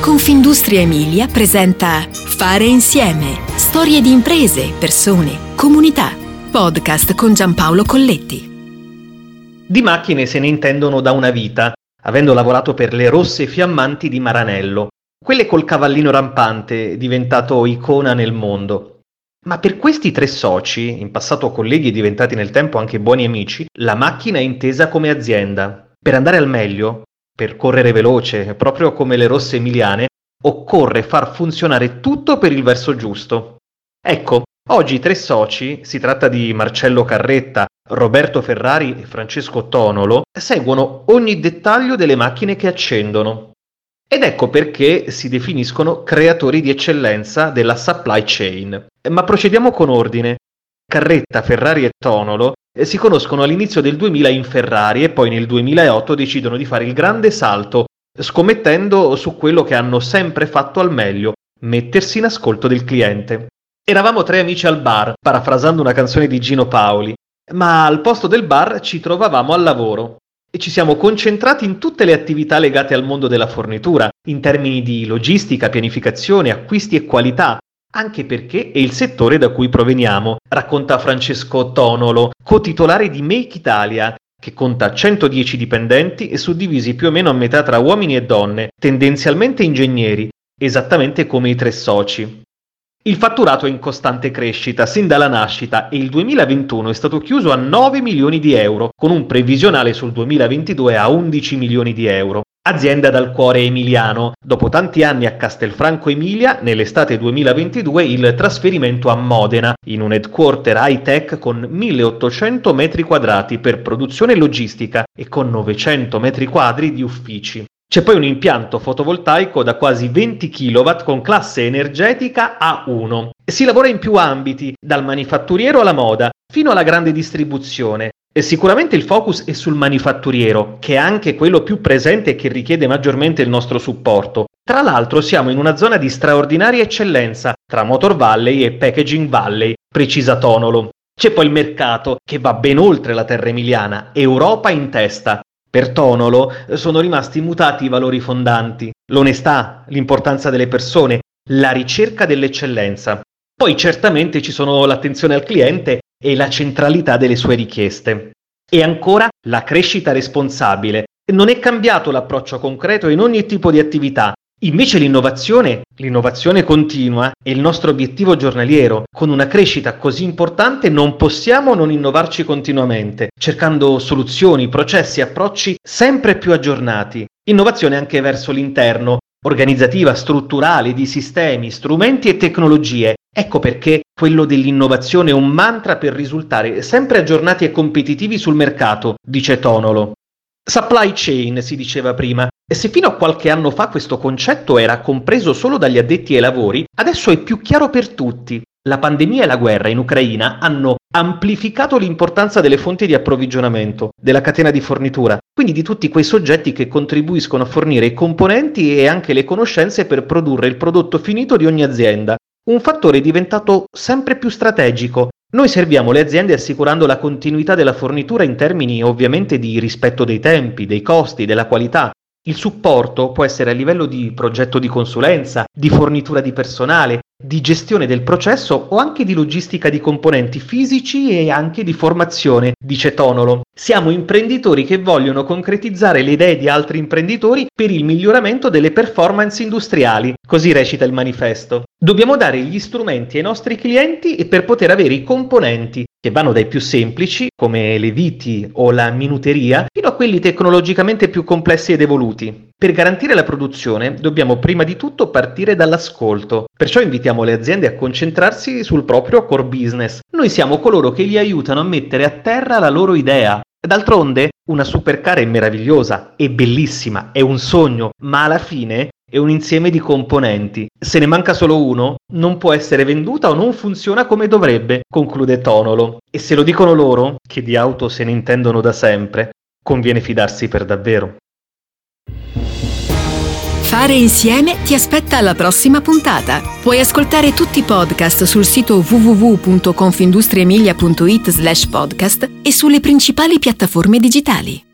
Confindustria Emilia presenta Fare insieme. Storie di imprese, persone, comunità. Podcast con Giampaolo Colletti. Di macchine se ne intendono da una vita, avendo lavorato per le rosse fiammanti di Maranello, quelle col cavallino rampante, diventato icona nel mondo. Ma per questi tre soci, in passato colleghi e diventati nel tempo anche buoni amici, la macchina è intesa come azienda. Per andare al meglio, per correre veloce, proprio come le rosse emiliane, occorre far funzionare tutto per il verso giusto. Ecco, oggi i tre soci, si tratta di Marcello Carretta, Roberto Ferrari e Francesco Tonolo, seguono ogni dettaglio delle macchine che accendono. Ed ecco perché si definiscono creatori di eccellenza della supply chain. Ma procediamo con ordine. Carretta, Ferrari e Tonolo si conoscono all'inizio del 2000 in Ferrari e poi nel 2008 decidono di fare il grande salto, scommettendo su quello che hanno sempre fatto al meglio, mettersi in ascolto del cliente. Eravamo tre amici al bar, parafrasando una canzone di Gino Paoli, ma al posto del bar ci trovavamo al lavoro e ci siamo concentrati in tutte le attività legate al mondo della fornitura, in termini di logistica, pianificazione, acquisti e qualità, anche perché è il settore da cui proveniamo, racconta Francesco Tonolo, co-titolare di Make Italia, che conta 110 dipendenti e suddivisi più o meno a metà tra uomini e donne, tendenzialmente ingegneri, esattamente come i tre soci. Il fatturato è in costante crescita sin dalla nascita e il 2021 è stato chiuso a 9 milioni di euro, con un previsionale sul 2022 a 11 milioni di euro. Azienda dal cuore emiliano. Dopo tanti anni a Castelfranco Emilia, nell'estate 2022 il trasferimento a Modena, in un headquarter high-tech con 1800 metri quadrati per produzione logistica e con 900 metri quadri di uffici. C'è poi un impianto fotovoltaico da quasi 20 kW con classe energetica A1. Si lavora in più ambiti, dal manifatturiero alla moda, fino alla grande distribuzione, e sicuramente il focus è sul manifatturiero, che è anche quello più presente e che richiede maggiormente il nostro supporto. Tra l'altro siamo in una zona di straordinaria eccellenza, tra Motor Valley e Packaging Valley, precisa Tonolo. C'è poi il mercato, che va ben oltre la terra emiliana, Europa in testa. Per Tonolo sono rimasti mutati i valori fondanti, l'onestà, l'importanza delle persone, la ricerca dell'eccellenza. Poi certamente ci sono l'attenzione al cliente e la centralità delle sue richieste. E ancora la crescita responsabile. Non è cambiato l'approccio concreto in ogni tipo di attività. Invece l'innovazione, l'innovazione continua, è il nostro obiettivo giornaliero. Con una crescita così importante non possiamo non innovarci continuamente, cercando soluzioni, processi, approcci sempre più aggiornati. Innovazione anche verso l'interno, organizzativa, strutturale, di sistemi, strumenti e tecnologie. Ecco perché quello dell'innovazione è un mantra per risultare sempre aggiornati e competitivi sul mercato, dice Tonolo. Supply chain si diceva prima, e se fino a qualche anno fa questo concetto era compreso solo dagli addetti ai lavori, adesso è più chiaro per tutti. La pandemia e la guerra in Ucraina hanno amplificato l'importanza delle fonti di approvvigionamento, della catena di fornitura, quindi di tutti quei soggetti che contribuiscono a fornire i componenti e anche le conoscenze per produrre il prodotto finito di ogni azienda. Un fattore diventato sempre più strategico. Noi serviamo le aziende assicurando la continuità della fornitura in termini ovviamente di rispetto dei tempi, dei costi, della qualità, il supporto può essere a livello di progetto di consulenza, di fornitura di personale, di gestione del processo o anche di logistica di componenti fisici e anche di formazione, dice Tonolo. Siamo imprenditori che vogliono concretizzare le idee di altri imprenditori per il miglioramento delle performance industriali, così recita il manifesto. Dobbiamo dare gli strumenti ai nostri clienti per poter avere i componenti che vanno dai più semplici, come le viti o la minuteria, fino a quelli tecnologicamente più complessi ed evoluti. Per garantire la produzione dobbiamo prima di tutto partire dall'ascolto, perciò invitiamo le aziende a concentrarsi sul proprio core business. Noi siamo coloro che li aiutano a mettere a terra la loro idea. D'altronde, una supercar è meravigliosa, è bellissima, è un sogno, ma alla fine è un insieme di componenti. Se ne manca solo uno, non può essere venduta o non funziona come dovrebbe, conclude Tonolo. E se lo dicono loro, che di auto se ne intendono da sempre, conviene fidarsi per davvero. Fare insieme ti aspetta alla prossima puntata. Puoi ascoltare tutti i podcast sul sito www.confindustriemilia.it slash podcast e sulle principali piattaforme digitali.